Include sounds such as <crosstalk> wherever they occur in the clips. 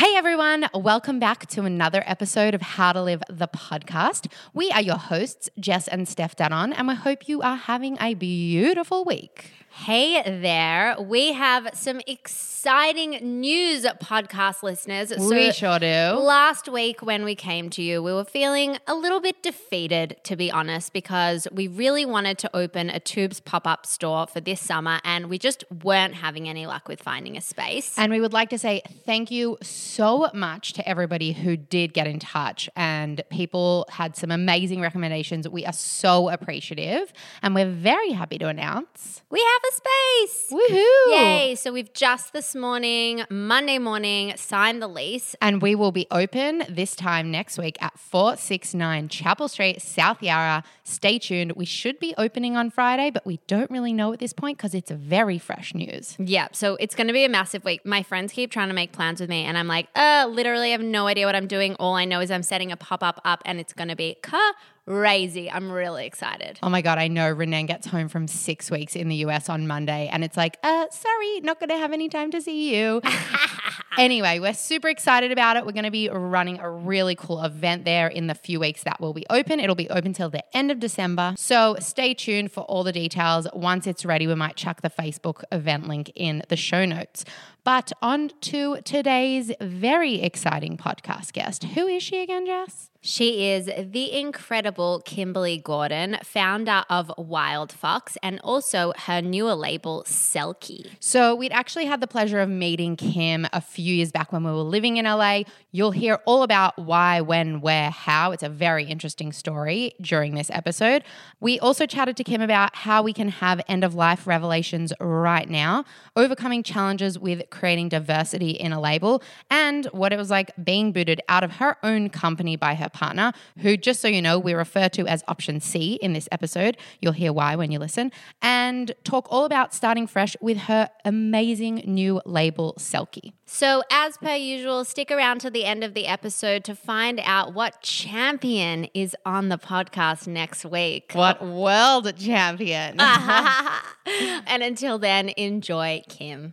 Hey everyone, welcome back to another episode of How to Live the podcast. We are your hosts, Jess and Stef Dadon, and we hope you are having a beautiful week. Hey there. We have some exciting news, podcast listeners. we sure do. Last week, when we came to you, we were feeling a little bit defeated, to be honest, because we really wanted to open a Twoobs pop up store for this summer and we just weren't having any luck with finding a space. And we would like to say thank you so much to everybody who did get in touch, and people had some amazing recommendations. We are so appreciative, and we're very happy to announce we have a space. Woohoo! Yay. So we've just this morning, Monday morning, signed the lease. And we will be open this time next week at 469 Chapel Street, South Yarra. Stay tuned. We should be opening on Friday, but we don't really know at this point because it's very fresh news. Yeah. So it's going to be a massive week. My friends keep trying to make plans with me, and I'm like, uh, literally, I have no idea what I'm doing. All I know is I'm setting a pop up up, and it's going to be crazy. I'm really excited. Oh my God, I know Renan gets home from six weeks in the US on Monday and it's like, uh, sorry, not going to have any time to see you. <laughs> anyway, we're super excited about it. We're going to be running a really cool event there in the few weeks that will be open. It'll be open till the end of December. So stay tuned for all the details. Once it's ready, we might chuck the Facebook event link in the show notes. But on to today's very exciting podcast guest. Who is she again, Jess? She is the incredible Kimberly Gordon, founder of Wild Fox, and also her newer label, Selkie. So, we'd actually had the pleasure of meeting Kim a few years back when we were living in LA. You'll hear all about why, when, where, how. It's a very interesting story during this episode. We also chatted to Kim about how we can have end of life revelations right now, overcoming challenges with creating diversity in a label, and what it was like being booted out of her own company by her partner, who, just so you know, we refer to as option C in this episode. You'll hear why when you listen, and talk all about starting fresh with her amazing new label, Selkie. So, as per usual, stick around to the end of the episode to find out what champion is on the podcast next week. What world champion? <laughs> and until then, enjoy Kim.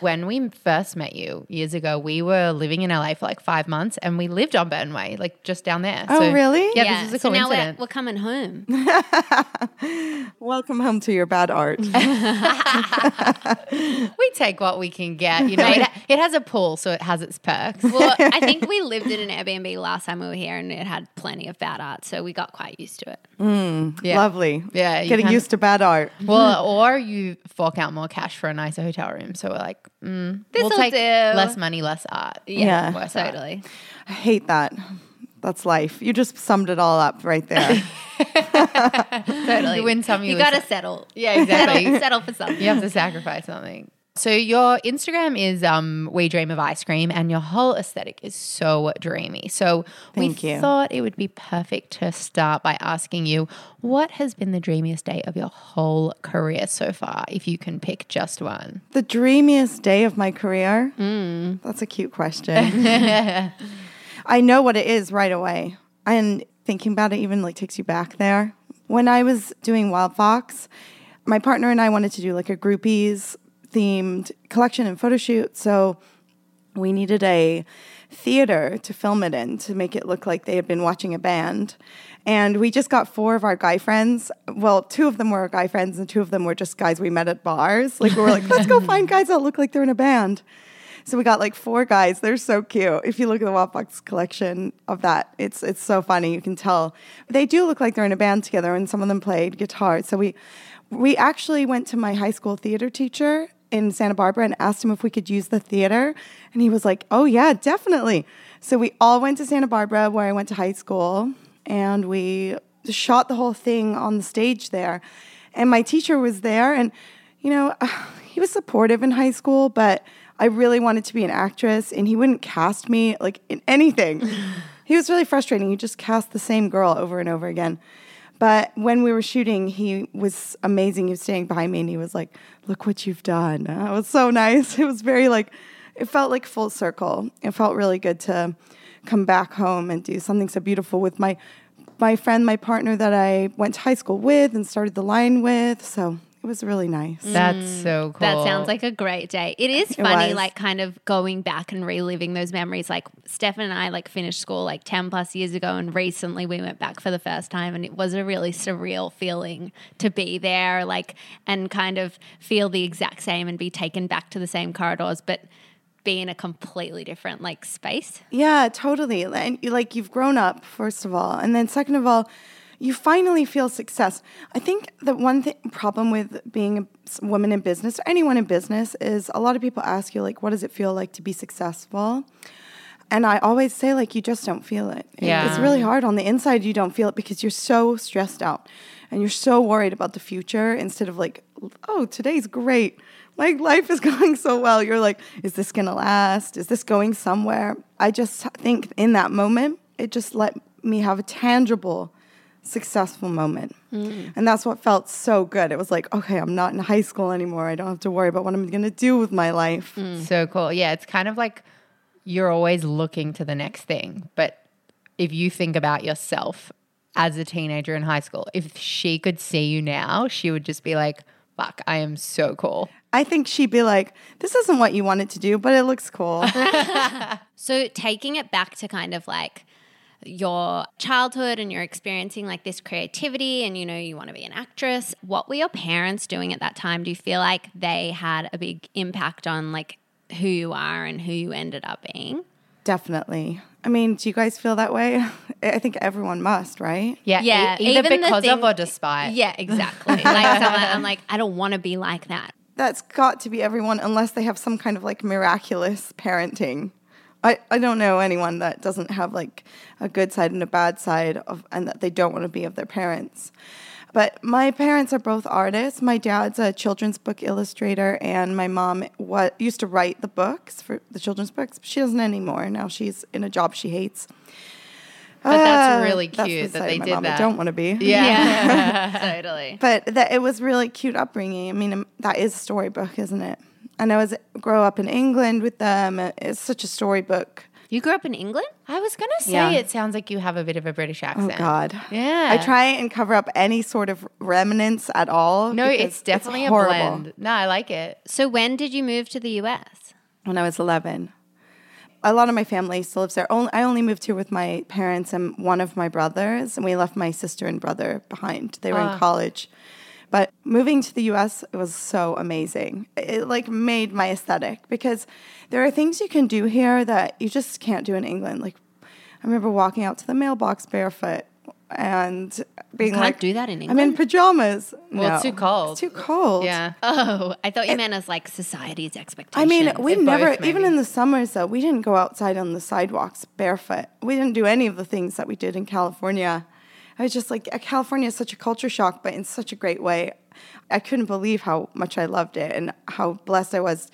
when we first met you years ago, we were living in LA for like five months and we lived on Burton Way, like just down there. Oh, so, really? Yeah, Yeah, this is a so now coincidence. we're, we're coming home. <laughs> <laughs> Welcome home to your bad art. <laughs> we take what we can get. You know, it, it has a pool, so it has its perks. well, I think we lived in an Airbnb last time we were here and it had plenty of bad art, so we got quite used to it. Mm, yeah. Lovely. Yeah, Getting kinda- used to bad art. Well, or you fork out more cash for a nicer hotel room. So we're like, mm, we'll This'll take do. less money, less art. Yeah. worse art. Totally. I hate that. That's life. You just summed it all up right there. <laughs> Totally. You win some, you You got to some. settle. Yeah, exactly. Settle, <laughs> settle for something. you have to sacrifice something. So your Instagram is um, We Dream of Ice Cream, and your whole aesthetic is so dreamy. So Thank we you. thought it would be perfect to start by asking you what has been the dreamiest day of your whole career so far, if you can pick just one. the dreamiest day of my career? That's a cute question. <laughs> I know what it is right away. And thinking about it even like takes you back there. When I was doing Wild Fox, my partner and I wanted to do like a groupies themed collection and photo shoot. So we needed a theater to film it in to make it look like they had been watching a band. And we just got four of our guy friends. Well, two of them were our guy friends, and two of them were just guys we met at bars. Like, we were like, let's go <laughs> find guys that look like they're in a band. So we got like four guys. They're so cute. If you look at the Wildfox collection of that, it's it's so funny. You can tell they do look like they're in a band together, and some of them played guitar. So we we actually went to my high school theater teacher in Santa Barbara and asked him if we could use the theater, and he was like, "Oh yeah, definitely." So we all went to Santa Barbara, where I went to high school, and we shot the whole thing on the stage there. And my teacher was there, and you know, <sighs> he was supportive in high school, but I really wanted to be an actress, and he wouldn't cast me like in anything. <laughs> he was really frustrating. He just cast the same girl over and over again. But when we were shooting, he was amazing. He was standing behind me and he was like, Look what you've done. It was so nice. <laughs> It was very like, it felt like full circle. It felt really good to come back home and do something so beautiful with my my friend, my partner that I went to high school with and started the line with. So it was really nice. Mm. That's mm. so cool. That sounds like a great day. It is It funny, was. like kind of going back and reliving those memories. Like Stefan and I like finished school like 10 plus years ago and recently we went back for the first time and it was a really surreal feeling to be there, like and kind of feel the exact same and be taken back to the same corridors, but be in a completely different like space. Yeah, totally. And you- like you've grown up, first of all, and then second of all, you finally feel success. I think the one thing, problem with being a woman in business or anyone in business is a lot of people ask you like, what does it feel like to be successful? And I always say like, you just don't feel it. Yeah. it's really hard on the inside. You don't feel it because you're so stressed out and you're so worried about the future instead of like, oh, today's great. Like life is <laughs> going so well. You're like, is this gonna last? Is this going somewhere? I just think in that moment, it just let me have a tangible, successful moment. Mm. And that's what felt so good. It was like, okay, I'm not in high school anymore. I don't have to worry about what I'm gonna do with my life. Mm. So cool. Yeah, it's kind of like you're always looking to the next thing. But if you think about yourself as a teenager in high school, if she could see you now, she would just be like, fuck, I am so cool. I think she'd be like, this isn't what you wanted to do, but it looks cool. <laughs> So taking it back to kind of like your childhood and you're experiencing like this creativity and you know you want to be an actress, what were your parents doing at that time? Do you feel like they had a big impact on like who you are and who you ended up being? Definitely. I mean, do you guys feel that way? <laughs> I think everyone must, right? Yeah, Yeah, e- either even the because of or despite. Yeah, exactly. like <laughs> someone, I'm like, I don't want to be like that. That's got to be everyone unless they have some kind of like miraculous parenting. I, I don't know anyone that doesn't have like a good side and a bad side of and that they don't want to be of their parents. But my parents are both artists. My dad's a children's book illustrator and my mom what used to write the books for the children's books. She doesn't anymore. Now she's in a job she hates. But that's Ah, really that's the cute that they my did mom I that. don't want to be. Yeah. <laughs> <laughs> totally. but that it was really cute upbringing. I mean, um, that is a storybook, isn't it? And I was grow up in England with them. It's such a storybook. You grew up in England? I was going to say Yeah. it sounds like you have a bit of a British accent. Oh. God. Yeah. I try and cover up any sort of remnants at all. No, it's definitely a horrible. blend. No, I like it. So when did you move to the US? When I was eleven, a lot of my family still lives there. Only, I only moved here with my parents and one of my brothers, and we left my sister and brother behind. They were Ah. in college. But moving to the US it was so amazing. It like made my aesthetic because there are things you can do here that you just can't do in England. Like I remember walking out to the mailbox barefoot and being can't like do that in England. I'm in pajamas. Well, it's too cold. It's too cold. Yeah. Oh, I thought you meant as like society's expectations. I mean, we never, even in the summers though, we didn't go outside on the sidewalks barefoot. We didn't do any of the things that we did in California. I was just like, California is such a culture shock, but in such a great way. I couldn't believe how much I loved it and how blessed I was.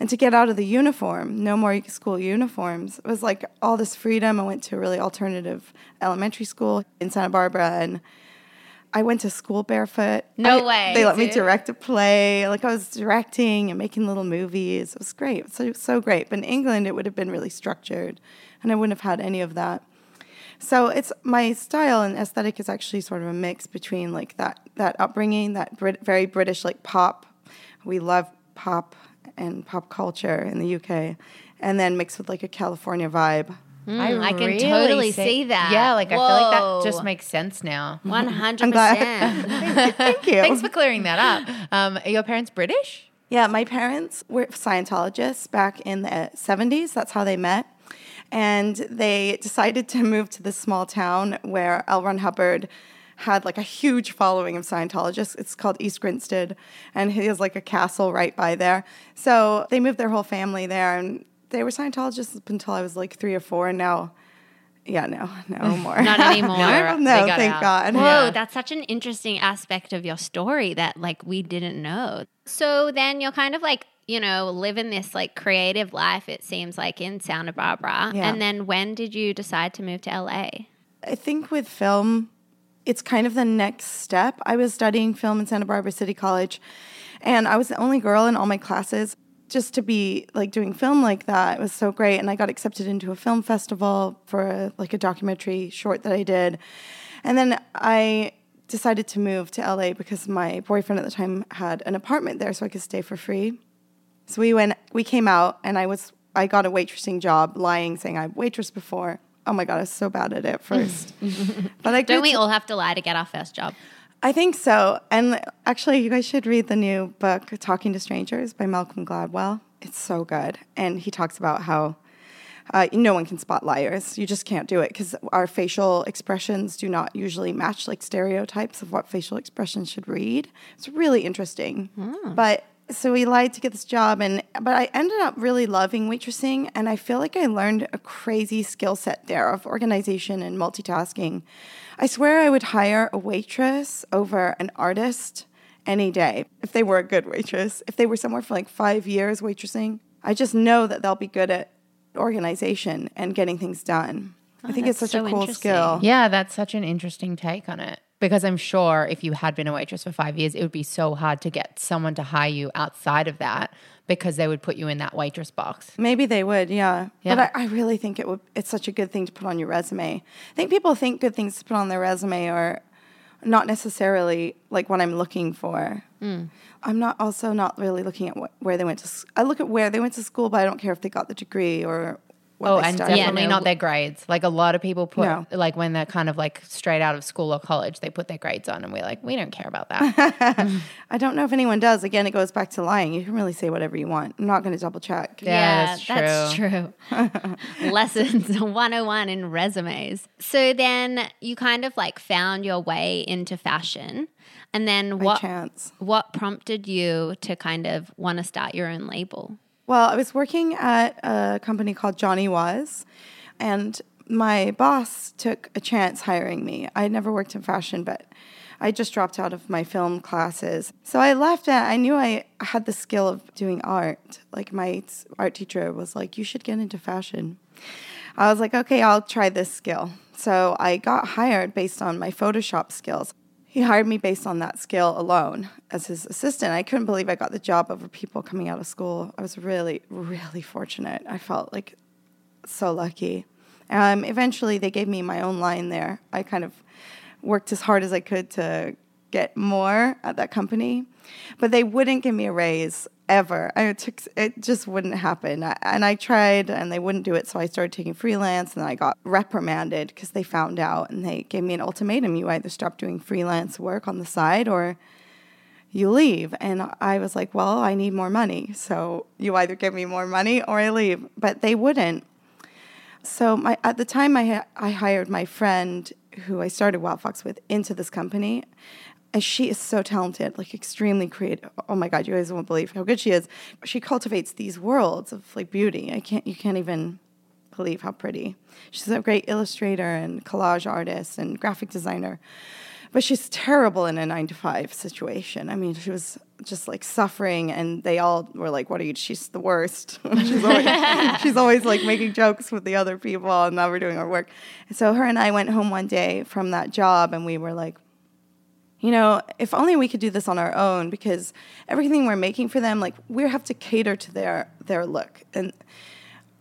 And to get out of the uniform, no more school uniforms. It was like all this freedom. I went to a really alternative elementary school in Santa Barbara and I went to school barefoot. No I- way, They let me direct a play. Like I was directing and making little movies. It was great. So so great. But in England, it would have been really structured, and I wouldn't have had any of that. So it's my style and aesthetic is actually sort of a mix between like that that upbringing, that Brit- very British like pop. We love pop and pop culture in the UK, and then mixed with like a California vibe. Mm, I can really totally say- see that. Yeah, like I feel like that just makes sense now. <laughs> One hundred glad. percent. <laughs> Thank you. Thanks for clearing that up. Um, are your parents British? Yeah, my parents were Scientologists back in the 70s. That's how they met. And they decided to move to this small town where L. Ron Hubbard had like a huge following of Scientologists. It's called East Grinstead, and he has like a castle right by there. So they moved their whole family there, and they were Scientologists up until I was like three or four. And now, yeah, no, no more. Not <laughs> anymore. No, no, thank out. God. Whoa, Yeah. that's such an interesting aspect of your story that like we didn't know. So then you're kind of like, you know, living this like creative life, it seems like in Santa Barbara. Yeah. And then when did you decide to move to LA? I think with film, it's kind of the next step. I was studying film in Santa Barbara City College, and I was the only girl in all my classes. just to be like doing film like that It was so great. And I got accepted into a film festival for like a documentary short that I did. And then I decided to move to LA because my boyfriend at the time had an apartment there so I could stay for free. So we went, we came out and I was, I got a waitressing job lying saying I waitress before. Oh my God, I was so bad at it first. <laughs> but I Don't we to- all have to lie to get our first job? I think so. And actually, you guys should read the new book, Talking to Strangers by Malcolm Gladwell. It's so good. And he talks about how uh, no one can spot liars. You just can't do it because our facial expressions do not usually match like stereotypes of what facial expressions should read. It's really interesting. But so we lied to get this job and but I ended up really loving waitressing and I feel like I learned a crazy skill set there of organization and multitasking. I swear I would hire a waitress over an artist any day if they were a good waitress. If they were somewhere for like 5 years waitressing, I just know that they'll be good at organization and getting things done. I oh, think it's such so a cool skill. Yeah, that's such an interesting take on it. Because I'm sure if you had been a waitress for five years, it would be so hard to get someone to hire you outside of that because they would put you in that waitress box. Maybe they would, yeah. Yeah. But I, I really think it would. It's such a good thing to put on your resume. I think people think good things to put on their resume are not necessarily like what I'm looking for. Hmm. I'm not also not really looking at what, where they went to. I look at where they went to school, but I don't care if they got the degree or Oh, they and studied. definitely no. not their grades. Like a lot of people put, No. like when they're kind of like straight out of school or college, they put their grades on, and we're like, we don't care about that. <laughs> I don't know if anyone does. Again, it goes back to lying. You can really say whatever you want. I'm not going to double check. Yeah, that's true. <laughs> Lessons <laughs> 101 in resumes. So then you kind of like found your way into fashion. And then By what chance. what prompted you to kind of want to start your own label? Well, I was working at a company called Johnny Was, and my boss took a chance hiring me. I never worked in fashion, but I just dropped out of my film classes. So I left and I knew I had the skill of doing art. Like my art teacher was like, you should get into fashion. I was like, okay, I'll try this skill. So I got hired based on my Photoshop skills. He hired me based on that skill alone as his assistant. I couldn't believe I got the job over people coming out of school. I was really, really fortunate. I felt like so lucky. Um, eventually, they gave me my own line there. I kind of worked as hard as I could to get more at that company, but they wouldn't give me a raise ever. I it took it just wouldn't happen. And I tried, and they wouldn't do it. So I started taking freelance, and I got reprimanded because they found out, and they gave me an ultimatum: you either stop doing freelance work on the side, or you leave. And I was like, well, I need more money. So you either give me more money or I leave. But they wouldn't. So my, at the time, I, I hired my friend who I started Wild Fox with into this company. And she is so talented, like extremely creative. Oh my God, you guys won't believe how good she is. She cultivates these worlds of like beauty. I can't, you can't even believe how pretty. She's a great illustrator and collage artist and graphic designer. But she's terrible in a nine to five situation. I mean, she was just like suffering, and they all were like, "What are you? She's the worst." <laughs> she's, always, <laughs> she's always like making jokes with the other people, and now we're doing our work. And so her and I went home one day from that job, and we were like, you know, if only we could do this on our own because everything we're making for them, like we have to cater to their their look. And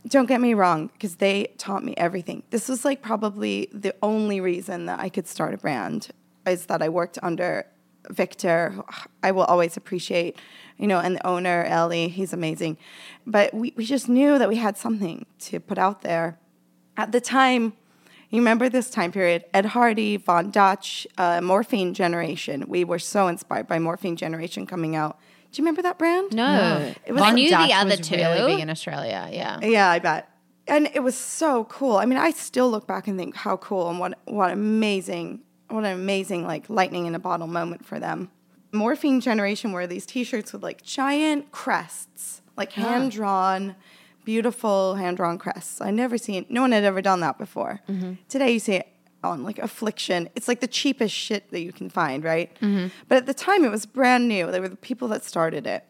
don't get me wrong, because they taught me everything. This was like probably the only reason that I could start a brand is that I worked under Victor, I will always appreciate, you know, and the owner, Ellie, he's amazing. But we, we just knew that we had something to put out there. At the time, you remember this time period, Ed Hardy, Von Dutch, uh, Morphine Generation. We were so inspired by Morphine Generation coming out. Do you remember that brand? No. It was I Von knew Dutch the other was two. really big in Australia. Yeah. Yeah, I bet. And it was so cool. I mean, I still look back and think how cool and what what amazing, what an amazing like lightning in a bottle moment for them. Morphine Generation wore these T-shirts with like giant crests, like hand drawn, beautiful hand drawn crests. I never seen. No one had ever done that before. Mm-hmm. Today you see it on like Affliction. It's like the cheapest shit that you can find, right? Mm-hmm. But at the time, it was brand new. They were the people that started it.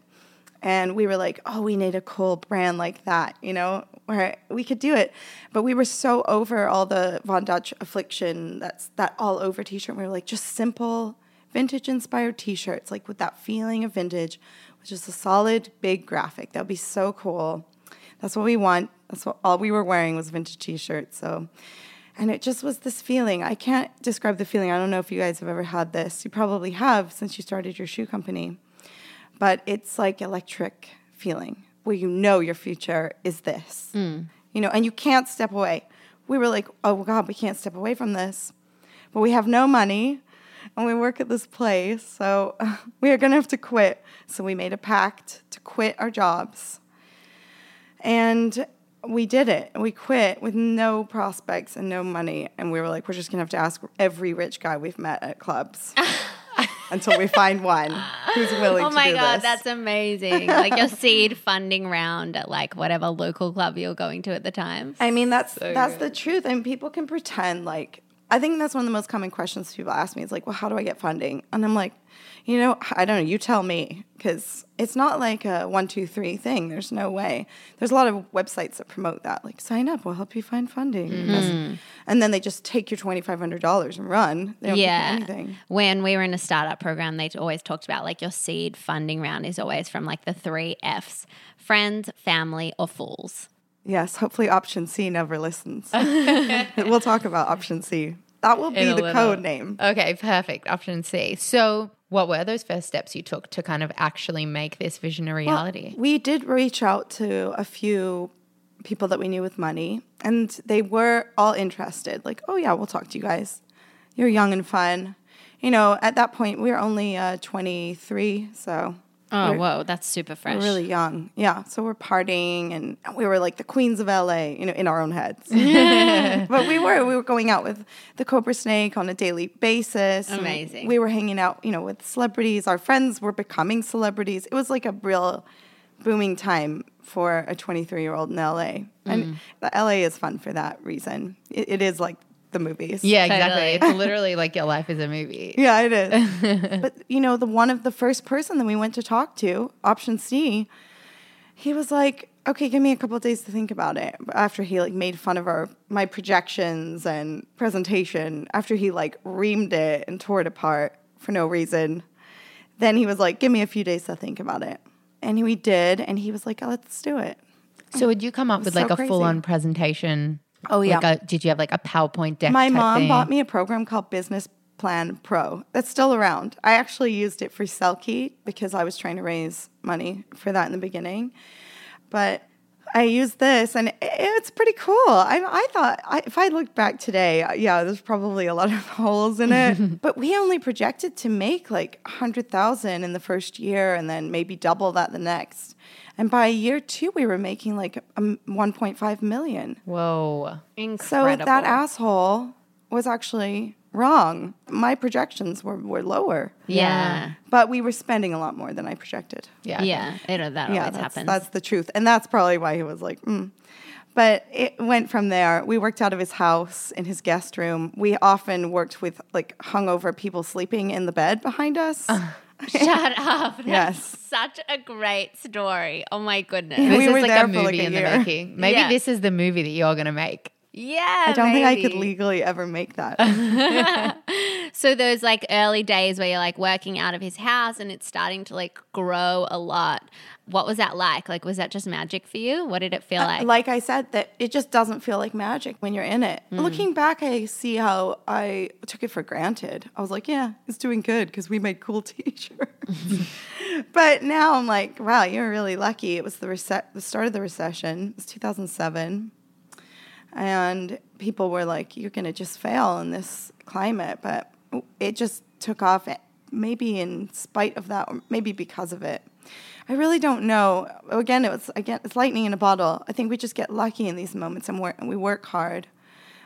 And we were like, oh, we need a cool brand like that, you know, where we could do it. But we were so over all the Von Dutch affliction, that's that all over t shirt. We were like, just simple, vintage inspired t shirts, like with that feeling of vintage, just a solid big graphic. That would be so cool. That's what we want. That's what all we were wearing was vintage t-shirts. So and it just was this feeling. I can't describe the feeling. I don't know if you guys have ever had this. You probably have since you started your shoe company. But it's like electric feeling where you know your future is this. Mm. You know, and you can't step away. We were like, "Oh god, we can't step away from this." But we have no money and we work at this place, so <laughs> we are going to have to quit. So we made a pact to quit our jobs. And we did it. We quit with no prospects and no money. And we were like, we're just going to have to ask every rich guy we've met at clubs <laughs> until we find one who's willing Oh to my do god, this. that's amazing! like your seed funding round at like whatever local club you're going to at the time. I mean, that's that's the truth. And people can pretend like I think that's one of the most common questions people ask me. Is like, well, how do I get funding? And I'm like, you know, I don't know. You tell me because it's not like a one, two, three thing. There's no way. There's a lot of websites that promote that. Like, sign up, we'll help you find funding. Mm-hmm. That's- And then they just take your twenty five hundred dollars and run. They don't yeah. anything. When we were in a startup program, they always talked about like your seed funding round is always from like the three F's friends, family, or fools. Yes. Hopefully, option C never listens. <laughs> we'll talk about option C. That will be the little. code name. Okay, perfect. Option C. So, what were those first steps you took to kind of actually make this vision a reality? We did reach out to a few people that we knew with money, and they were all interested. Like, oh yeah, we'll talk to you guys. You're young and fun. You know, at that point we were only uh, 23, so Oh, we're, whoa, that's super fresh. we're really young. Yeah, so we're partying, and we were like the queens of LA, you know, in our own heads. <laughs> but we were we were going out with the Cobra Snake on a daily basis. Amazing. We were hanging out, you know, with celebrities. Our friends were becoming celebrities. It was like a real booming time for a 23 year old in LA, and mm. the LA is fun for that reason. It, it is like the movies. Yeah, Totally. exactly. It's literally like your life is a movie. <laughs> Yeah, it is. <laughs> but you know, the one of the first person that we went to talk to, option C, he was like, "Okay, give me a couple of days to think about it." After he like made fun of our my projections and presentation, after he like reamed it and tore it apart for no reason, then he was like, "Give me a few days to think about it." And we did, and he was like, oh, "Let's do it." So, would you come up with so like a full on presentation? Oh, yeah. Like a, did you have like a PowerPoint deck? My mom thing? bought me a program called Business Plan Pro. That's still around. I actually used it for Selkie because I was trying to raise money for that in the beginning. But I used this and it's pretty cool. I, I thought I, if I look back today, uh, yeah, there's probably a lot of <laughs> holes in it. <laughs> but we only projected to make like 100,000 in the first year and then maybe double that the next. And by year two, we were making like um, 1.5 million. Whoa. Incredible. So that asshole was actually wrong. My projections were, were lower, Yeah. but we were spending a lot more than I projected. Yeah. Yeah. It, that yeah, always that's, happens. that's the truth. And that's probably why he was like, mm. But it went from there. We worked out of his house in his guest room. We often worked with like hungover people sleeping in the bed behind us. <laughs> Shut up. That's Yes. such a great story. Oh my goodness. This We is were like there a for, movie like, a in the making. Maybe Yeah. this is the movie that you're going to make. Yeah. I don't think I could legally ever make that. <laughs> So those like early days where you're like working out of his house and it's starting to like grow a lot. What was that like? Like was that just magic for you? What did it feel uh, like? like I said, that it just doesn't feel like magic when you're in it. Mm. Looking back, I see how I took it for granted. I was like, yeah, it's doing good because we made cool <laughs> T-shirts. <laughs> but now I'm like, wow, you're really lucky. It was the rece- the start of the recession. It was 2007, and people were like, you're going to just fail in this climate. But it just took off. Maybe in spite of that, or maybe because of it. I really don't know. Again, it was again it's lightning in a bottle. I think we just get lucky in these moments and work and we work hard.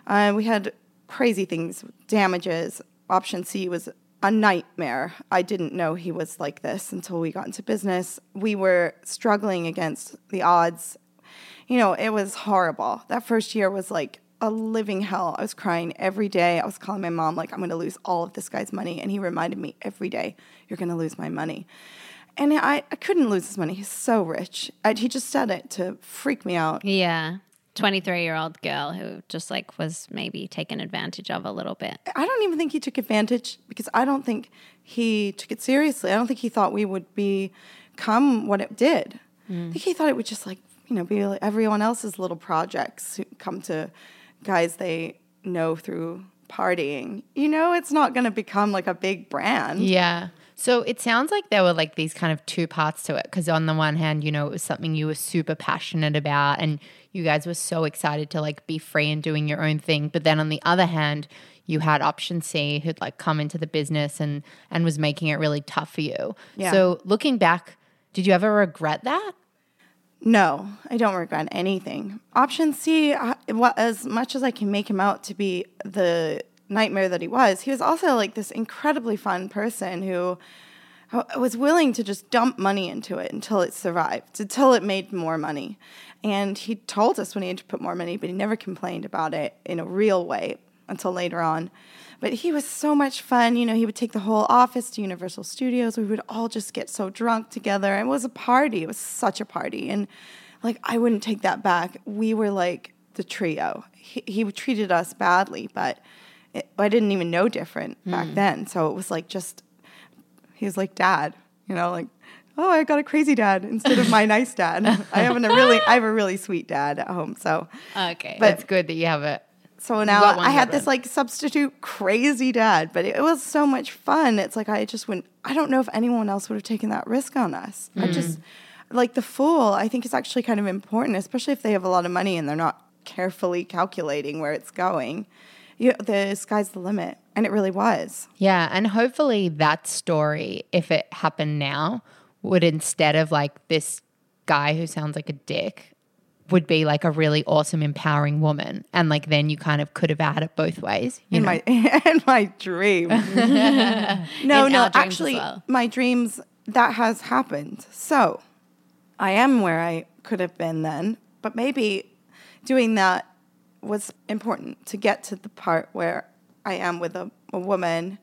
Uh, we had crazy things, damages. Option C was a nightmare. I didn't know he was like this until we got into business. We were struggling against the odds. You know, it was horrible. That first year was like a living hell. I was crying every day. I was calling my mom like I'm going to lose all of this guy's money and he reminded me every day, you're going to lose my money. And I, I couldn't lose his money. He's so rich. I, he just said it to freak me out. yeah. 23 year old girl who just like was maybe taken advantage of a little bit. I don't even think he took advantage because I don't think he took it seriously. I don't think he thought we would be become what it did. Mm. I think he thought it would just like, you know, be like everyone else's little projects come to guys they know through partying. You know, it's not going to become like a big brand. Yeah. So it sounds like there were like these kind of two parts to it. Because on the one hand, you know, it was something you were super passionate about and you guys were so excited to like be free and doing your own thing. But then on the other hand, you had option C who'd like come into the business and and was making it really tough for you. Yeah. So looking back, did you ever regret that? No, I don't regret anything. Option C, as much as I can make him out to be the nightmare that he was, he was also like this incredibly fun person who uh, was willing to just dump money into it until it survived, until it made more money. And he told us when he had to put more money, but he never complained about it in a real way until later on. But he was so much fun. You know, he would take the whole office to Universal Studios. We would all just get so drunk together. It was a party. It was such a party. And like, I wouldn't take that back. We were like the trio. He, he treated us badly, but it, I didn't even know different hmm. back then. So it was like just, he was like dad, you know, like, oh, I got a crazy dad instead of my nice dad. <laughs> I have a really, I have a really sweet dad at home. So, Okay. But- It's good that you have it. So now I had this like substitute crazy dad, but it was so much fun. It's like I just wouldn't. I don't know if anyone else would have taken that risk on us. I mm. just like the fool. I think is actually kind of important, especially if they have a lot of money and they're not carefully calculating where it's going. You, the sky's the limit, and it really was. Yeah, and hopefully that story, if it happened now, would instead of like this guy who sounds like a dick, would be like a really awesome, empowering woman, and like then you kind of could have had it both ways. You in know? my <laughs> in my dream. <laughs> no, In no, actually, well. my dreams that has happened. So, I am where I could have been then, but maybe doing that was important to get to the part where I am with a, a woman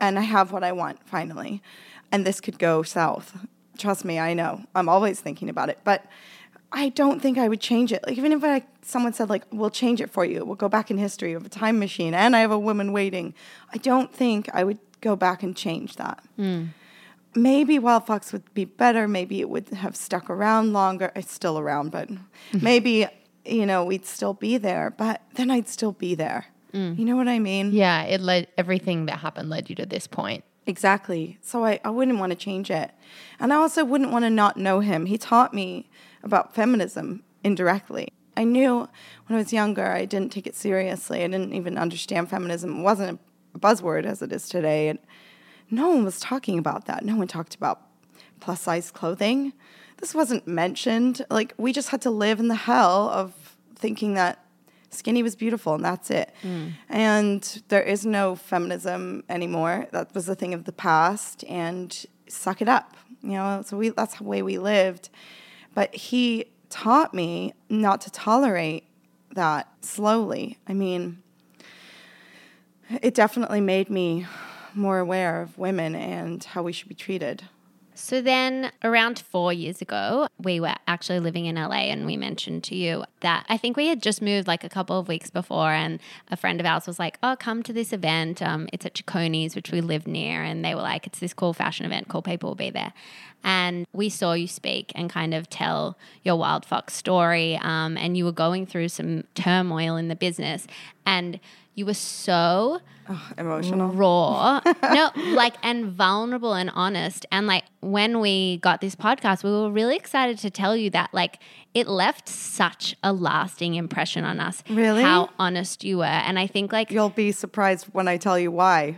and I have what I want finally. And this could go south. Trust me, I know. I'm always thinking about it, but I don't think I would change it. Like even if I, someone said like, "We'll change it for you. We'll go back in history of a time machine, and I have a woman waiting," I don't think I would go back and change that. Hmm. Maybe Wild Fox would be better. Maybe it would have stuck around longer. It's still around, but <laughs> maybe you know we'd still be there. But then I'd still be there. Hmm. You know what I mean? yeah, it led everything that happened led you to this point. Exactly. So I, I wouldn't want to change it. And I also wouldn't want to not know him. He taught me about feminism indirectly. I knew when I was younger, I didn't take it seriously. I didn't even understand feminism. It wasn't a buzzword as it is today. And no one was talking about that. No one talked about plus size clothing. This wasn't mentioned. Like, we just had to live in the hell of thinking that skinny was beautiful and that's it. Mm. And there is no feminism anymore. That was a thing of the past and suck it up. You know, so we that's the way we lived. But he taught me not to tolerate that slowly. I mean, it definitely made me more aware of women and how we should be treated. So then, around four years ago, we were actually living in LA, and we mentioned to you that I think we had just moved like a couple of weeks before, and a friend of ours was like, "Oh, come to this event. Um, it's at Cecconi's, which we live near." And they were like, "It's this cool fashion event. Cool people will be there." And we saw you speak and kind of tell your Wild Fox story, um, and you were going through some turmoil in the business, and you were so Emotional. raw <laughs> no like and vulnerable and honest and like when we got this podcast we were really excited to tell you that like it left such a lasting impression on us Really? how honest you were and i think like You'll be surprised when I tell you why.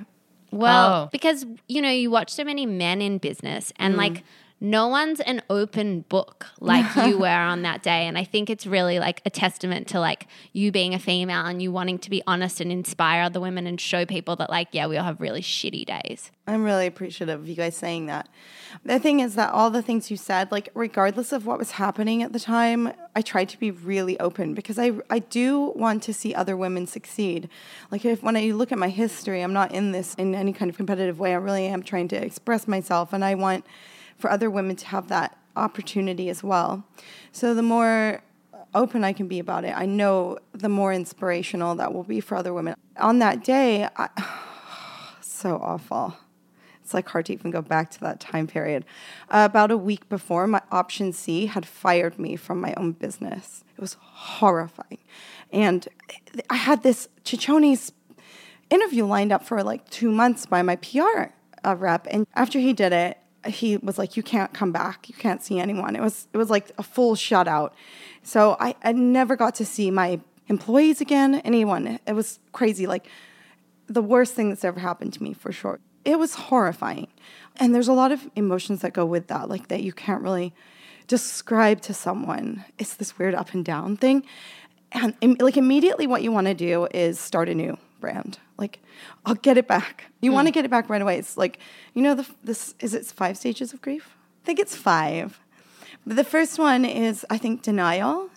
well Oh. because you know you watch so many men in business and mm. like no one's an open book like you <laughs> were on that day and i think it's really like a testament to like you being a female and you wanting to be honest and inspire other women and show people that like yeah we all have really shitty days I'm really appreciative of you guys saying that. The thing is that all the things you said, like regardless of what was happening at the time, I tried to be really open because I I do want to see other women succeed. Like if when I look at my history, I'm not in this in any kind of competitive way. I really am trying to express myself and I want for other women to have that opportunity as well. So the more open I can be about it, I know the more inspirational that will be for other women. On that day, I, <sighs> so awful It's like hard to even go back to that time period. Uh, about a week before, my option C had fired me from my own business. It was horrifying. And I had this Cecconi's interview lined up for like two months by my PR rep. And after he did it, he was like, "You can't come back. You can't see anyone." It was it was like a full shutout. So I, I never got to see my employees again, anyone. It was crazy. Like the worst thing that's ever happened to me for sure. It was horrifying. And there's a lot of emotions that go with that, like that you can't really describe to someone. It's this weird up and down thing. And like immediately what you want to do is start a new brand. Like I'll get it back. You want to mm. get it back right away. It's like, you know the this is it five stages of grief? I think it's 5. But the first one is I think denial.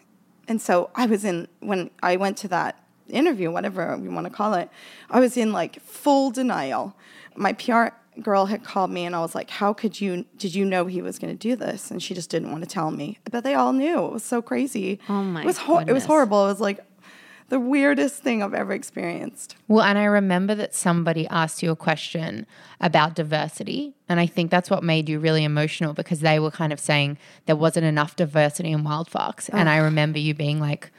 And so I was in when I went to that interview, whatever you want to call it, I was in like full denial. My PR girl had called me and I was like, How could you, did you know he was going to do this? And she just didn't want to tell me. But they all knew. It was so crazy. Oh my it was, hor- it was horrible. It was like the weirdest thing I've ever experienced. Well, and I remember that somebody asked you a question about diversity. And I think that's what made you really emotional because they were kind of saying there wasn't enough diversity in Wild Fox. And I remember you being like,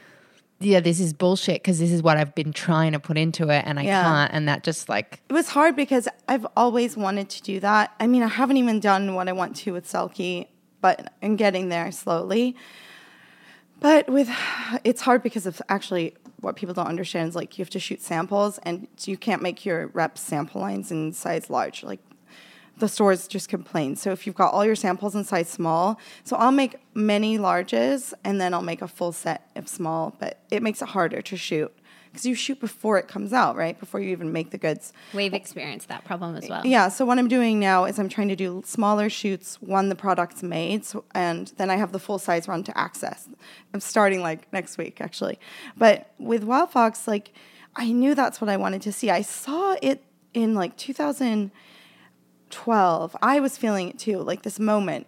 yeah, this is bullshit because this is what I've been trying to put into it and I Yeah. can't. And that just like, It was hard because I've always wanted to do that. I mean, I haven't even done what I want to with Selkie, but I'm getting there slowly. But with it's hard because of actually what people don't understand is like you have to shoot samples and you can't make your reps sample lines in size large. Like the stores just complain. So if you've got all your samples in size small, so I'll make many larges and then I'll make a full set of small, but it makes it harder to shoot because you shoot before it comes out, right? Before you even make the goods. We've experienced that problem as well. Yeah, so what I'm doing now is I'm trying to do smaller shoots when the product's made, so, and then I have the full size run to access. I'm starting like next week actually, but with Wild Fox, like I knew that's what I wanted to see. I saw it in like 2012. I was feeling it too, like this moment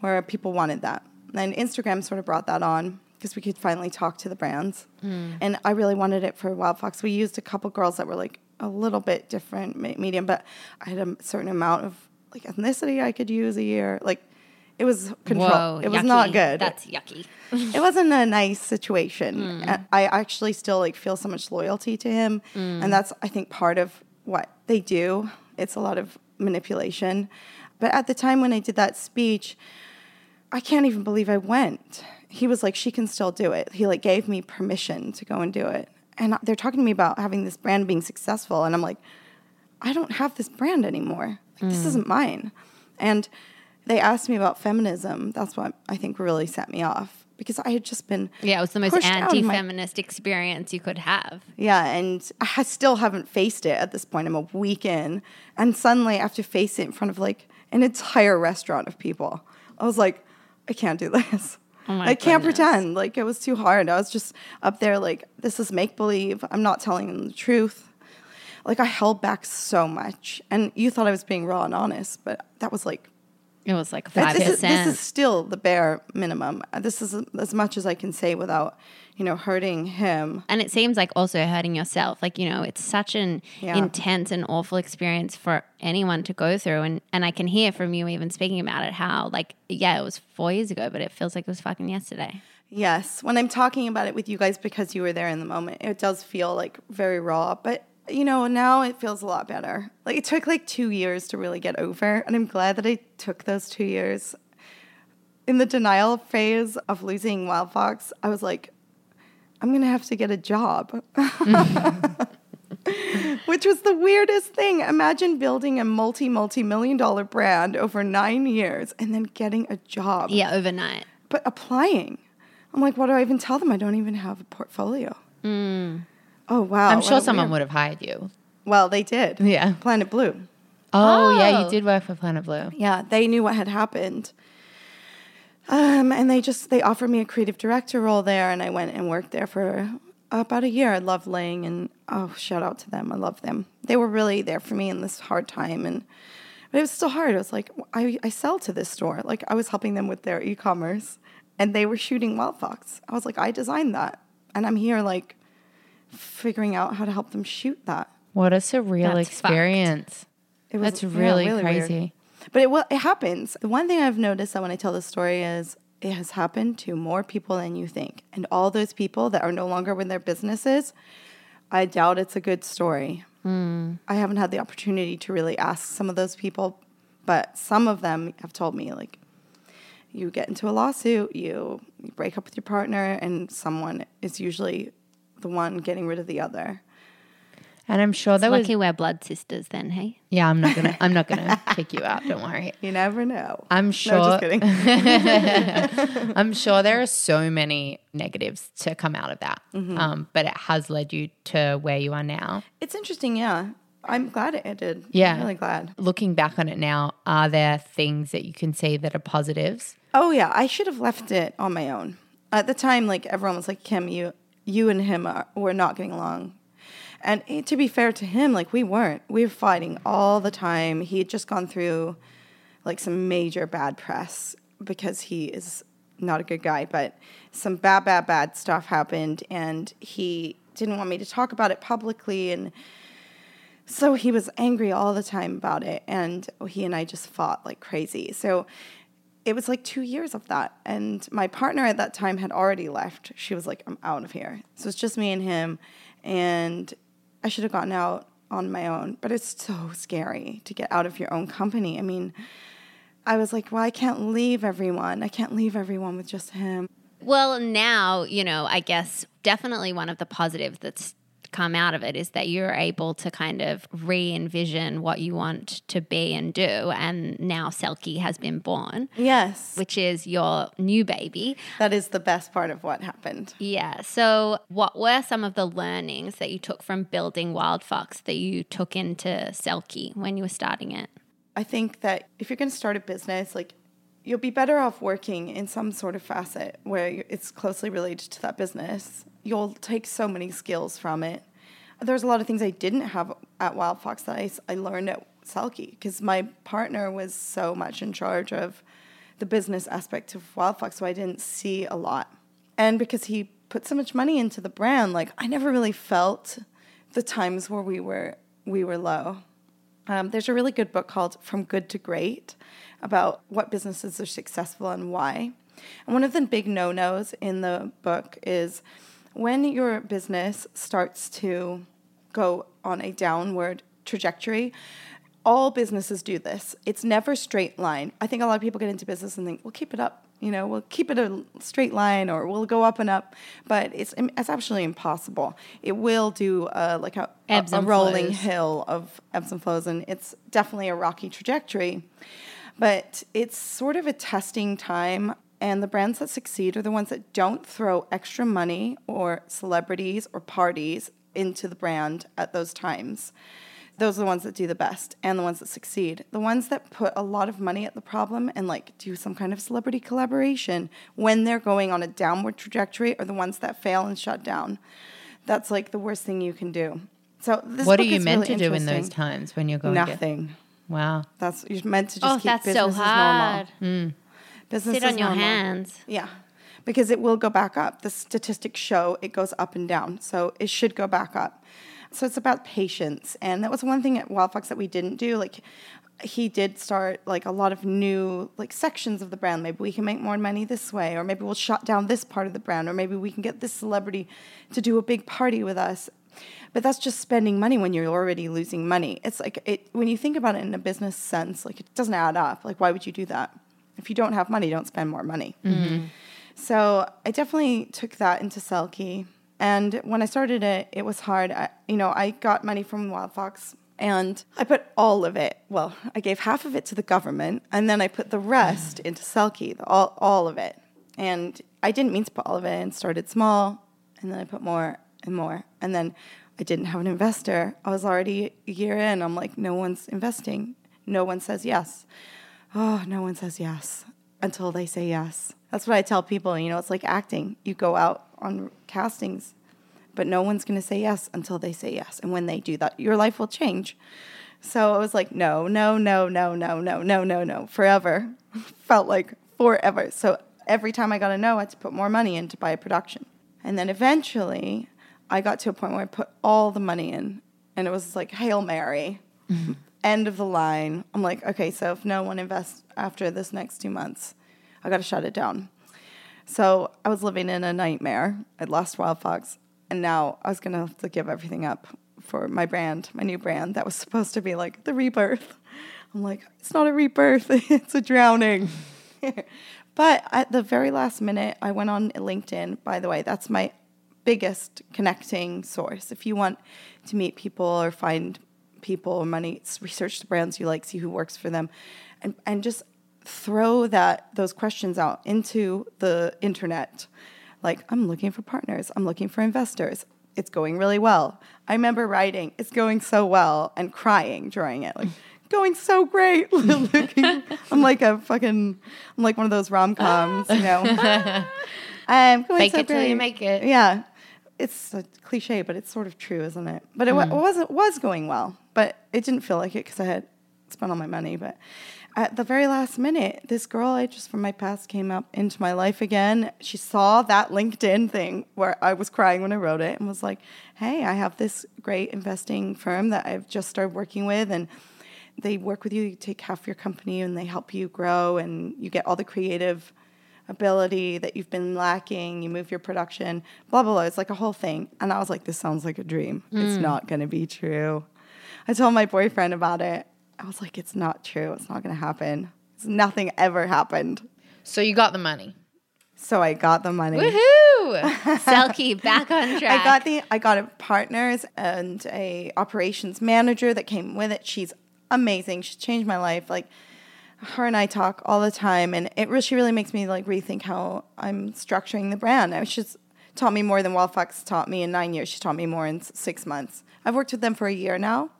where people wanted that, and Instagram sort of brought that on because we could finally talk to the brands. Hmm. And I really wanted it for Wild Fox. We used a couple girls that were like a little bit different medium, but I had a certain amount of like ethnicity I could use a year. Like it was control. Whoa, it was yucky. not good. That's yucky. <laughs> it wasn't a nice situation. Hmm. And I actually still like feel so much loyalty to him, hmm. and that's I think part of what they do. It's a lot of manipulation. But at the time when I did that speech, I can't even believe I went. He was like, she can still do it. He like gave me permission to go and do it. And they're talking to me about having this brand being successful. And I'm like, I don't have this brand anymore. Like, This mm. isn't mine. And they asked me about feminism. That's what I think really set me off because I had just been Yeah, it was the most of my- anti-feminist experience you could have. yeah, and I still haven't faced it at this point. I'm a week in, and suddenly I have to face it in front of like an entire restaurant of people. I was like, I can't do this. Oh I can't goodness. pretend. Like it was too hard. I was just up there like, this is make believe. I'm not telling them the truth. Like I held back so much, and you thought I was being raw and honest, but that was like It was like this five is, percent. this is still the bare minimum. This is as much as I can say without, you know, hurting him. and it seems like also hurting yourself. Like, you know, it's such an Yeah. intense and awful experience for anyone to go through. And and I can hear from you even speaking about it how like, yeah, it was four years ago, but it feels like it was fucking yesterday. Yes, when I'm talking about it with you guys because you were there in the moment, it does feel like very raw. But you know, now it feels a lot better. Like it took like two years to really get over, and I'm glad that I took those two years. In the denial phase of losing Wild Fox, I was like, I'm gonna have to get a job. <laughs> Which was the weirdest thing. Imagine building a multi, multi million dollar brand over nine years and then getting a job Yeah, overnight. but applying. I'm like, what do I even tell them? I don't even have a portfolio. Mm. Oh wow! I'm sure someone weird- would have hired you. Well, they did. Yeah. Planet Blue. Oh, yeah, Oh. you did work for Planet Blue. Yeah, they knew what had happened. Um, and they just they offered me a creative director role there, and I went and worked there for about a year. I loved Ling, and oh, shout out to them. I love them. They were really there for me in this hard time, and but it was still hard. It was like I, I sell to this store. Like I was helping them with their e-commerce, and they were shooting Wild Fox. I was like, I designed that, and I'm here like figuring out how to help them shoot that. What a surreal That's fucked. experience. It was That's yeah, really, weird. crazy. But it will it happens. The one thing I've noticed that when I tell this story is it has happened to more people than you think. And all those people that are no longer with their businesses, I doubt it's a good story. Hmm. I haven't had the opportunity to really ask some of those people, but some of them have told me like you get into a lawsuit, you, you break up with your partner, and someone is usually the one getting rid of the other. And I'm sure there was Lucky we're blood sisters then, hey? Yeah, I'm not gonna I'm not gonna <laughs> kick you out, don't worry. You never know. I'm No, sure just kidding. <laughs> I'm sure there are so many negatives to come out of that. Mm-hmm. Um, but it has led you to where you are now. it's interesting, yeah. I'm glad it did. Yeah. I'm really glad. Looking back on it now, are there things that you can see that are positives? Oh yeah, I should have left it on my own. At the time, like everyone was like, "Kim, you, you and him are, were not getting along." And eh, to be fair to him, like we weren't. We were fighting all the time. He had just gone through like some major bad press because he is not a good guy, but some bad, bad, bad stuff happened, and he didn't want me to talk about it publicly, and so he was angry all the time about it, and he and I just fought like crazy. So it was like two years of that. And my partner at that time had already left. She was like, I'm out of here. So it's just me and him. And I should have gotten out on my own. But it's so scary to get out of your own company. I mean, I was like, well, I can't leave everyone. I can't leave everyone with just him. Well, now, you know, I guess definitely one of the positives that's come out of it is that you're able to kind of re envision what you want to be and do. And now Selkie has been born, Yes. which is your new baby. That is the best part of what happened. Yeah. So, what were some of the learnings that you took from building Wild Fox that you took into Selkie when you were starting it? I think that if you're going to start a business, like you'll be better off working in some sort of facet where it's closely related to that business. You'll take so many skills from it. There's a lot of things I didn't have at Wild Fox that I learned at Selkie because my partner was so much in charge of the business aspect of Wild Fox, so I didn't see a lot. And because he put so much money into the brand, like I never really felt the times where we were we were low. Um, there's a really good book called From Good to Great about what businesses are successful and why. And one of the big no nos in the book is when your business starts to go on a downward trajectory, all businesses do this. It's never straight line. I think a lot of people get into business and think, we'll keep it up. You know, we'll keep it a straight line or we'll go up and up. But it's, it's absolutely impossible. It will do uh, like a, a, a rolling flows. hill of ebbs and flows. And it's definitely a rocky trajectory. But it's sort of a testing time. And the brands that succeed are the ones that don't throw extra money or celebrities or parties into the brand at those times. Those are the ones that do the best and the ones that succeed. The ones that put a lot of money at the problem and like do some kind of celebrity collaboration when they're going on a downward trajectory are the ones that fail and shut down. That's like the worst thing you can do. So this what are you is meant really to do in those times when you're going to get- Nothing. Wow. That's you're meant to just oh, keep that's business so hard. normal. Business Sit on your normal. hands. Yeah, because it will go back up. The statistics show it goes up and down, so it should go back up. So it's about patience, and that was one thing at Wild Fox that we didn't do. Like he did start like a lot of new like sections of the brand. Maybe we can make more money this way, or maybe we'll shut down this part of the brand, or maybe we can get this celebrity to do a big party with us. But that's just spending money when you're already losing money. It's like it when you think about it in a business sense, like it doesn't add up. Like why would you do that? If you don't have money, don't spend more money. Mm-hmm. So I definitely took that into Selkie. And when I started it, it was hard. I, you know, I got money from Wild Fox and I put all of it. Well, I gave half of it to the government and then I put the rest <sighs> into Selkie, the, all, all of it. And I didn't mean to put all of it in, started small and then I put more and more. And then I didn't have an investor. I was already a year in. I'm like, no one's investing. No one says yes. Oh, no one says yes until they say yes. That's what I tell people. You know, it's like acting. You go out on castings, but no one's going to say yes until they say yes. And when they do that, your life will change. So I was like, no, no, no, no, no, no, no, no, no, forever. <laughs> Felt like forever. So every time I got a no, I had to put more money in to buy a production. And then eventually, I got to a point where I put all the money in, and it was like Hail Mary. Mm-hmm. End of the line. I'm like, okay, so if no one invests after this next two months, I got to shut it down. So I was living in a nightmare. I'd lost Wild Fox, and now I was gonna have to give everything up for my brand, my new brand that was supposed to be like the rebirth. I'm like, it's not a rebirth, <laughs> it's a drowning. <laughs> but at the very last minute, I went on LinkedIn. By the way, that's my biggest connecting source. If you want to meet people or find people or money, research the brands you like, see who works for them, and, and just throw that those questions out into the internet. Like, I'm looking for partners, I'm looking for investors. It's going really well. I remember writing, it's going so well, and crying during it. Like, <laughs> going so great. <laughs> Looking, I'm like a fucking, I'm like one of those rom coms, you know. <laughs> I'm going Fake so it till you make it. Yeah, it's a cliche, but it's sort of true, isn't it? But it, wa- hmm. it wasn't was going well, but it didn't feel like it because I had spent all my money. But at the very last minute, this girl I just from my past came up into my life again. She saw that LinkedIn thing where I was crying when I wrote it and was like, "Hey, I have this great investing firm that I've just started working with, and." They work with you, you take half your company, and they help you grow, and you get all the creative ability that you've been lacking. You move your production, blah, blah, blah. It's like a whole thing. And I was like, this sounds like a dream. It's mm. not going to be true. I told my boyfriend about it. I was like, it's not true. It's not going to happen. It's nothing ever happened. So you got the money. So I got the money. Woohoo! <laughs> Selkie back on track. I got the I got a partners and a operations manager that came with it. She's amazing. She's changed my life. Like her and I talk all the time, and it really, she really makes me like rethink how I'm structuring the brand. I she's taught me more than Wild Fox taught me in nine years. She taught me more in six months. I've worked with them for a year now,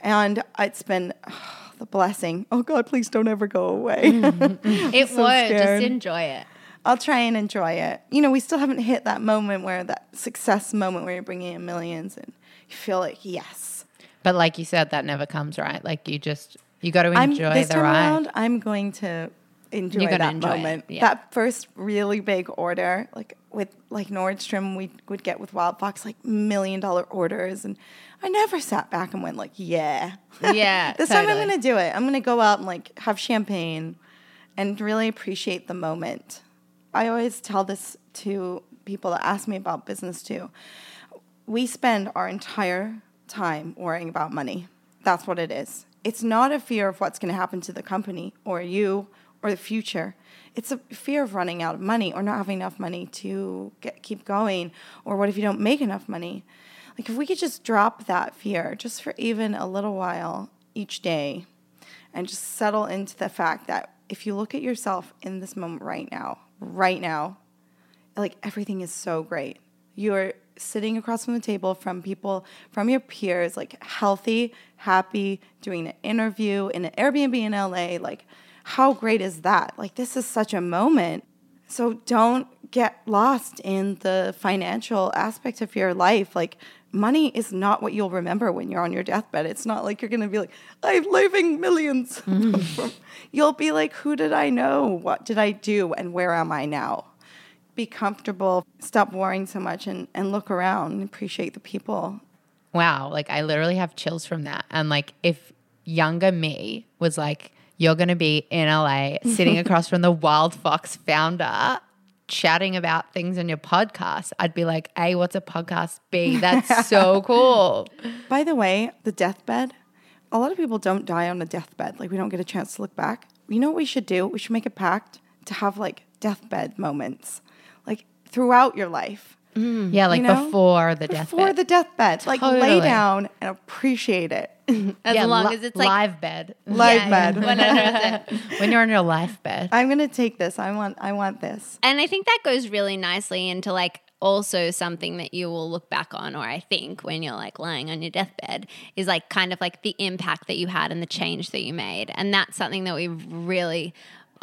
and it's been <sighs> the blessing. Oh God, please don't ever go away. <laughs> it <laughs> so won't. scared. Just enjoy it. I'll try and enjoy it. You know, we still haven't hit that moment where that success moment where you're bringing in millions and you feel like yes. But like you said, that never comes right. Like you just you got to I'm enjoy this the time ride. around. I'm going to enjoy that enjoy moment. yeah. That first really big order, like with like Nordstrom, we would get with Wild Fox like million dollar orders, and I never sat back and went like, yeah, <laughs> Yeah, this time I'm gonna do it. I'm gonna go out and like have champagne, and really appreciate the moment. I always tell this to people that ask me about business too. We spend our entire time worrying about money. That's what it is. It's not a fear of what's going to happen to the company or you or the future. It's a fear of running out of money or not having enough money to get, keep going. Or what if you don't make enough money? Like, if we could just drop that fear just for even a little while each day and just settle into the fact that if you look at yourself in this moment right now, right now, like everything is so great. You're sitting across from the table from people, from your peers, like healthy, happy, doing an interview in an Airbnb in LA. Like, how great is that? Like, this is such a moment. So don't get lost in the financial aspect of your life. Like, money is not what you'll remember when you're on your deathbed. It's not like you're going to be like, I'm leaving 1000000s mm-hmm. <laughs> you'll be like, who did I know? What did I do? And where am I now? Be comfortable, stop worrying so much, and, and look around and appreciate the people. Wow, like I literally have chills from that. And like if younger me was like, you're gonna be in LA <laughs> sitting across from the Wild Fox founder chatting about things on your podcast, I'd be like, A, what's a podcast? B, that's <laughs> so cool. By the way, the deathbed, a lot of people don't die on a deathbed. Like, we don't get a chance to look back. You know what we should do? We should make a pact to have like deathbed moments, throughout your life. Mm. Yeah, like You know? before the deathbed. Before the deathbed. Like, lay down and appreciate it. <laughs> As yeah, long li- as it's like live bed. Live Yeah, bed. <laughs> when you're on your life bed. I'm gonna take this. I want I want this. And I think that goes really nicely into like also something that you will look back on, or I think when you're like lying on your deathbed, is like kind of like the impact that you had and the change that you made. And that's something that we really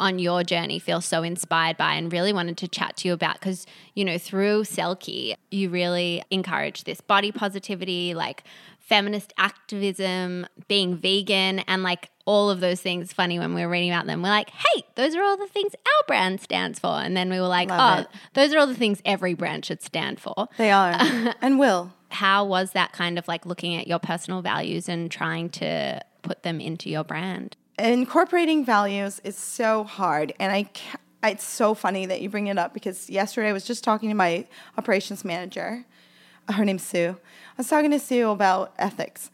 on your journey feel so inspired by and really wanted to chat to you about because you know through selkie you really encourage this body positivity like feminist activism being vegan and like all of those things funny when we were reading about them we're like hey those are all the things our brand stands for and then we were like Love oh it. those are all the things every brand should stand for They are <laughs> and will. how was that kind of like looking at your personal values and trying to put them into your brand? Incorporating values is so hard and i it's so funny that you bring it up because yesterday i was just talking to my operations manager. Uh, her name's sue. I was talking to sue about ethics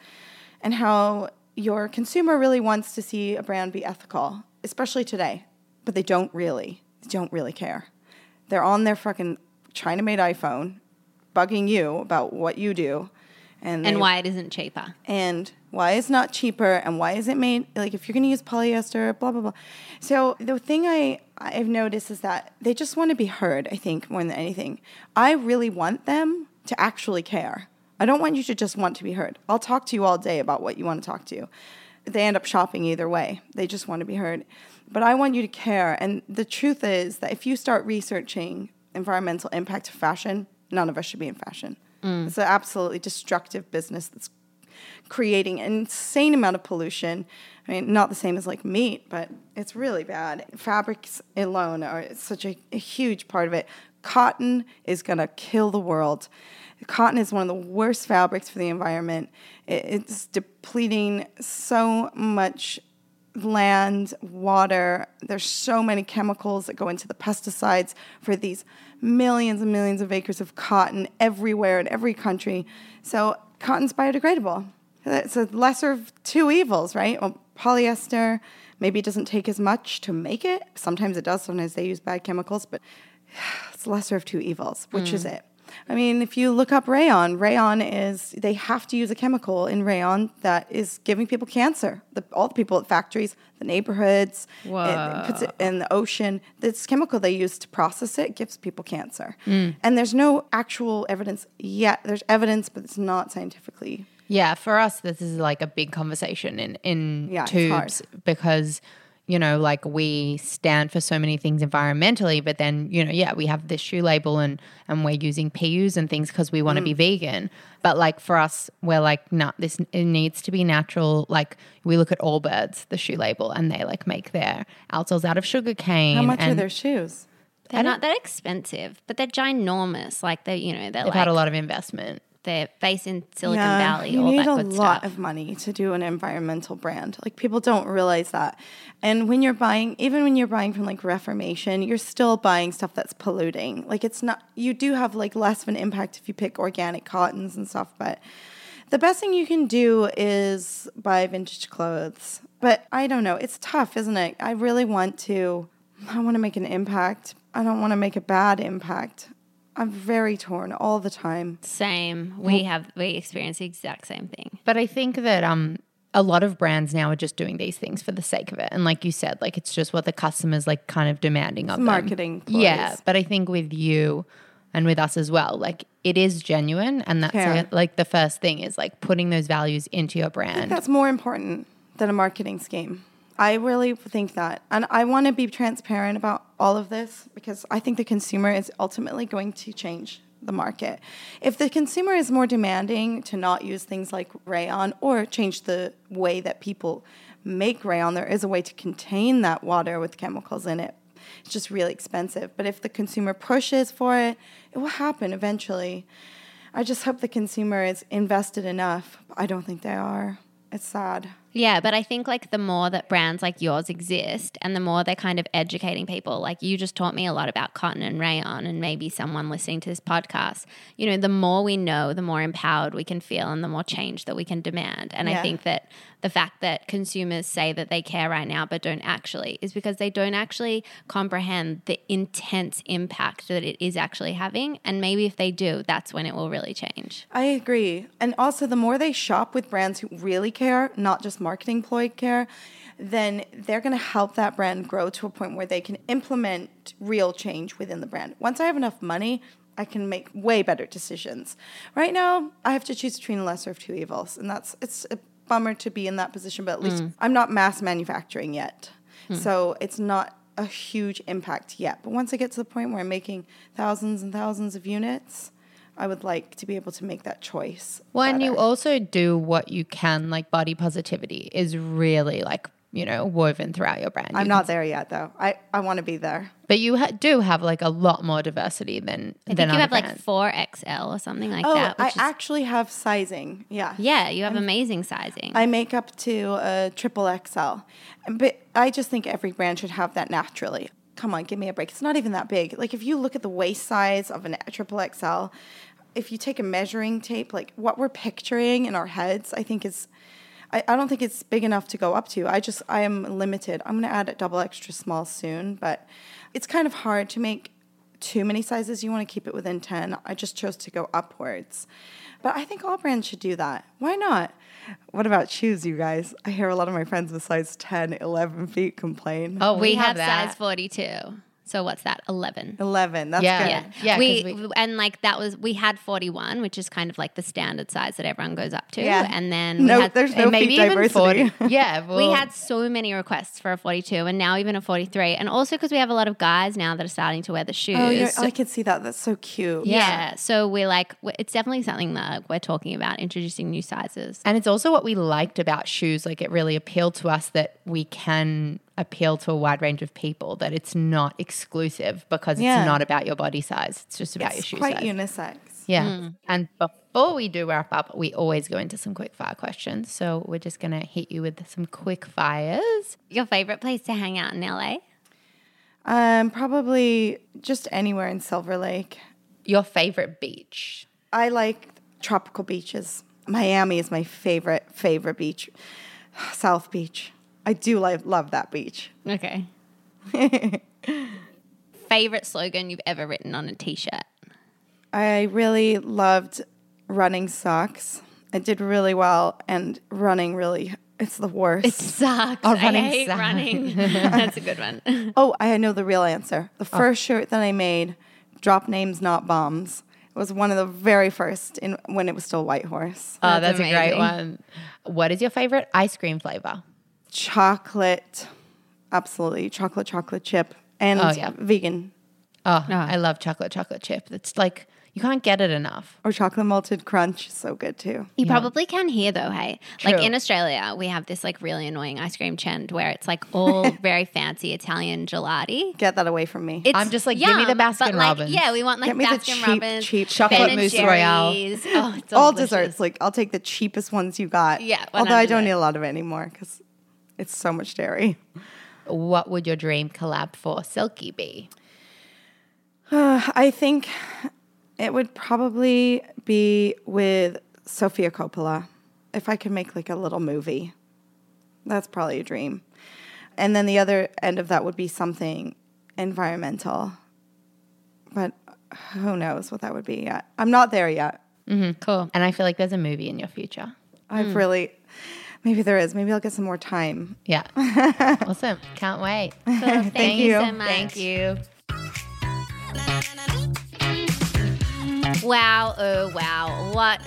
and how your consumer really wants to see a brand be ethical especially today but they don't really they don't really care. They're on their fucking china made iphone bugging you about what you do and, And they- why it isn't cheaper? and why it's not cheaper and why is it made like if you're going to use polyester blah blah blah. So the thing i i've noticed is that they just want to be heard i think more than anything. I really want them to actually care. I don't want you to just want to be heard. I'll talk to you all day about what you want to talk to. They end up shopping either way. They just want to be heard. But i want you to care. And the truth is that if you start researching environmental impact of fashion none of us should be in fashion. Mm. It's an absolutely destructive business that's creating an insane amount of pollution. I mean, not the same as like meat, but it's really bad. Fabrics alone are such a, a huge part of it. Cotton is going to kill the world. Cotton is one of the worst fabrics for the environment. It, it's depleting so much land, water. There's so many chemicals that go into the pesticides for these millions and millions of acres of cotton everywhere in every country. So cotton's biodegradable. It's a lesser of two evils, right? Well, polyester maybe it doesn't take as much to make it. Sometimes it does. Sometimes they use bad chemicals, but <sighs> it's lesser of two evils. Which is hmm. it? I mean, if you look up rayon, rayon is they have to use a chemical in rayon that is giving people cancer. The, all the people at factories, the neighborhoods, it, puts it in the ocean. This chemical they use to process it gives people cancer. Hmm. And there's no actual evidence yet. There's evidence, but it's not scientifically. Yeah, for us, this is like a big conversation in in Yeah, Twoobs because you know, like we stand for so many things environmentally, but then you know, yeah, we have this shoe label and and we're using PUs and things because we want to be mm. vegan. But like for us, we're like, no, this it needs to be natural. Like we look at Allbirds, the shoe label, and they like make their outsoles out of sugar cane. How much are their shoes? They're not that expensive, but they're ginormous. Like they, you know, they're They've like had a lot of investment. They're based in Silicon Valley. You all need that a good lot stuff. of money to do an environmental brand. Like people don't realize that. And when you're buying, even when you're buying from like Reformation, you're still buying stuff that's polluting. Like it's not. You do have like less of an impact if you pick organic cottons and stuff, but. The best thing you can do is buy vintage clothes. But I don't know. It's tough, isn't it? I really want to I want to make an impact. I don't want to make a bad impact. I'm very torn all the time. Same. We have we experience the exact same thing. But I think that um a lot of brands now are just doing these things for the sake of it. And like you said, like it's just what the customers like kind of demanding of them. marketing. Yeah. But I think with you and with us as well, like it is genuine and that's Yeah. like, like the first thing is like putting those values into your brand. That's more important than a marketing scheme. I really think that. And I want to be transparent about all of this because I think the consumer is ultimately going to change the market. If the consumer is more demanding to not use things like rayon or change the way that people make rayon, there is a way to contain that water with chemicals in it. It's just really expensive. But if the consumer pushes for it, it will happen eventually. I just hope the consumer is invested enough. I don't think they are. It's sad. Yeah, but I think like the more that brands like yours exist and the more they're kind of educating people, like you just taught me a lot about cotton and rayon, and maybe someone listening to this podcast, you know, the more we know, the more empowered we can feel and the more change that we can demand. And I think that the fact that consumers say that they care right now but don't actually is because they don't actually comprehend the intense impact that it is actually having. And maybe if they do, that's when it will really change. I agree. And also, the more they shop with brands who really care, not just marketing ploy care, then they're going to help that brand grow to a point where they can implement real change within the brand. Once I have enough money, I can make way better decisions. Right now, I have to choose between the lesser of two evils, and that's it's a bummer to be in that position. But at least mm. I'm not mass manufacturing yet, mm. so it's not a huge impact yet. But once I get to the point where I'm making thousands and thousands of units, I would like to be able to make that choice. Well, and you also do what you can, like body positivity is really like you know, woven throughout your brand. I'm You not there yet, though. I, I want to be there. But you ha- do have like a lot more diversity than I than think you other have like four XL or something like Oh, that. I is, actually have sizing. Yeah. yeah, you have amazing sizing. I make up to a triple XL. But I just think every brand should have that naturally. Come on, give me a break. It's not even that big. Like if you look at the waist size of a triple XL, if you take a measuring tape, like what we're picturing in our heads, I think is I, I don't think it's big enough to go up to. I just I am limited. I'm gonna add a double extra small soon, but it's kind of hard to make too many sizes. You want to keep it within 10. I just chose to go upwards. But I think all brands should do that. Why not? What about shoes, you guys? I hear a lot of my friends with size 10, 11 feet complain. oh, we, have, that. size 42. So what's that? 11. 11, that's Yeah. good. Yeah. Yeah, we, 'cause we- and like that was we had 41, which is kind of like the standard size that everyone goes up to. Yeah. And then No, had, there's no maybe feet even diversity. 40. <laughs> Yeah, we had so many requests for a 42 and now even a 43. And also because we have a lot of guys now that are starting to wear the oh, shoes. Oh, you're, So- I can see that. That's so cute. yeah. So we're like, it's definitely something that we're talking about, introducing new sizes. And it's also what we liked about shoes. Like it really appealed to us that we can appeal to a wide range of people, that it's not exclusive because Yeah. it's not about your body size. It's just about your shoes. It's shoe quite size. unisex. yeah. And before we do wrap up, we always go into some quick fire questions. So we're just going to hit you with some quick fires. Your favorite place to hang out in LA? Um, probably just anywhere in Silver Lake. Your favorite beach. I like tropical beaches. Miami is my favorite, favorite beach. <sighs> South Beach. I do like, love that beach. Okay. <laughs> favorite slogan you've ever written on a t shirt? I really loved running socks. I did really well, and running really, it's the worst. It sucks. Oh, I running hate sucks. running. <laughs> That's a good one. <laughs> oh, I know the real answer. The oh. first shirt that I made, Drop Names Not Bombs, It was one of the very first in when it was still White Horse. Oh, That's that's, a great one. What is your favorite ice cream flavor? Chocolate, absolutely, chocolate, chocolate chip, and Oh, yeah. vegan Oh, no, I love chocolate chocolate chip. It's like you can't get it enough. or chocolate malted crunch. So good too. You probably can hear though, hey? Like in Australia, we have this like really annoying ice cream trend where it's like all <laughs> very fancy Italian gelati. Get that away from me. It's I'm just like, give me the yum, Baskin but, like, Yeah, we want like Get me the cheap, Robbins, cheap Chocolate mousse royale. Oh, it's all delicious. desserts. Like I'll take the cheapest ones you got. Yeah, Although I don't 100%. need a lot of it anymore because it's so much dairy. What would your dream collab for Selkie be? Uh, I think it would probably be with Sofia Coppola. If I could make like a little movie, that's probably a dream. And then the other end of that would be something environmental. But who knows what that would be yet? I'm not there yet. Mm-hmm, cool. And I feel like there's a movie in your future. I've really, maybe there is. Maybe I'll get some more time. Yeah. <laughs> awesome. Can't wait. <laughs> Cool. Thank, you you. so much. Thank you. Wow, oh wow. What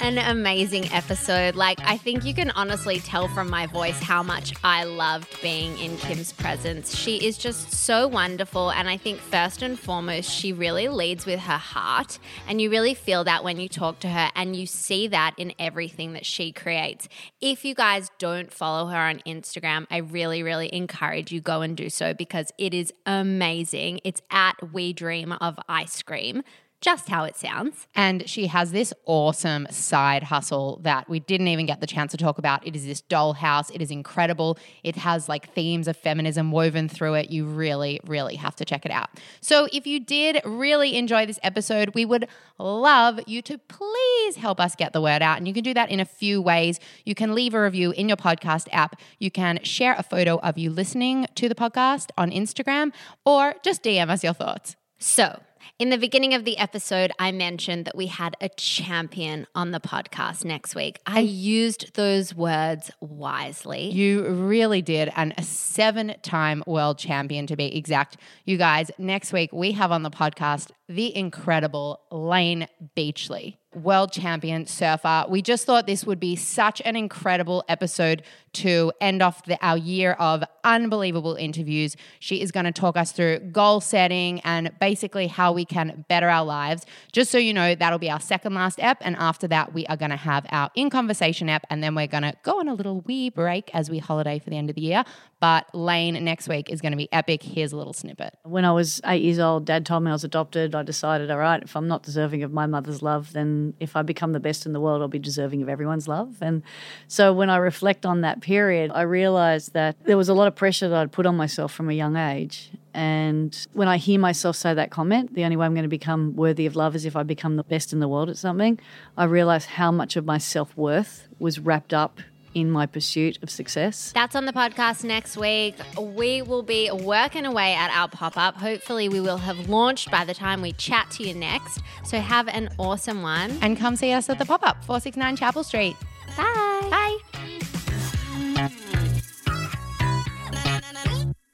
an amazing episode. Like, I think you can honestly tell from my voice how much I loved being in Kim's presence. She is just so wonderful. And I think, first and foremost, she really leads with her heart. And you really feel that when you talk to her, and you see that in everything that she creates. If you guys don't follow her on Instagram, I really, really encourage you go and do so because it is amazing. It's at We Dream of Ice Cream just how it sounds. And she has this awesome side hustle that we didn't even get the chance to talk about. It is this dollhouse. It is incredible. It has like themes of feminism woven through it. You really, really have to check it out. So if you did really enjoy this episode, we would love you to please help us get the word out. And you can do that in a few ways. You can leave a review in your podcast app. You can share a photo of you listening to the podcast on Instagram or just DM us your thoughts. So, in the beginning of the episode, I mentioned that we had a champion on the podcast next week. I used those words wisely. You really did. And a seven time world champion to be exact. You guys, next week we have on the podcast the incredible Layne Beachley. World champion surfer. We just thought this would be such an incredible episode to end off the, our year of unbelievable interviews. She is going to talk us through goal setting and basically how we can better our lives. Just so you know, that'll be our second last ep. And after that, we are going to have our in conversation app. And then we're going to go on a little wee break as we holiday for the end of the year. But Layne next week is going to be epic. Here's a little snippet. When I was eight years old, dad told me I was adopted. I decided, all right, if I'm not deserving of my mother's love, then if I become the best in the world, I'll be deserving of everyone's love. And so when I reflect on that period, I realized that there was a lot of pressure that I'd put on myself from a young age. And when I hear myself say that comment, the only way I'm going to become worthy of love is if I become the best in the world at something, I realize how much of my self worth was wrapped up in my pursuit of success. That's on the podcast next week. We will be working away at our pop up. Hopefully, we will have launched by the time we chat to you next. So, have an awesome one. And come see us at the pop up, 469 Chapel Street. Bye. Bye.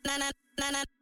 na na na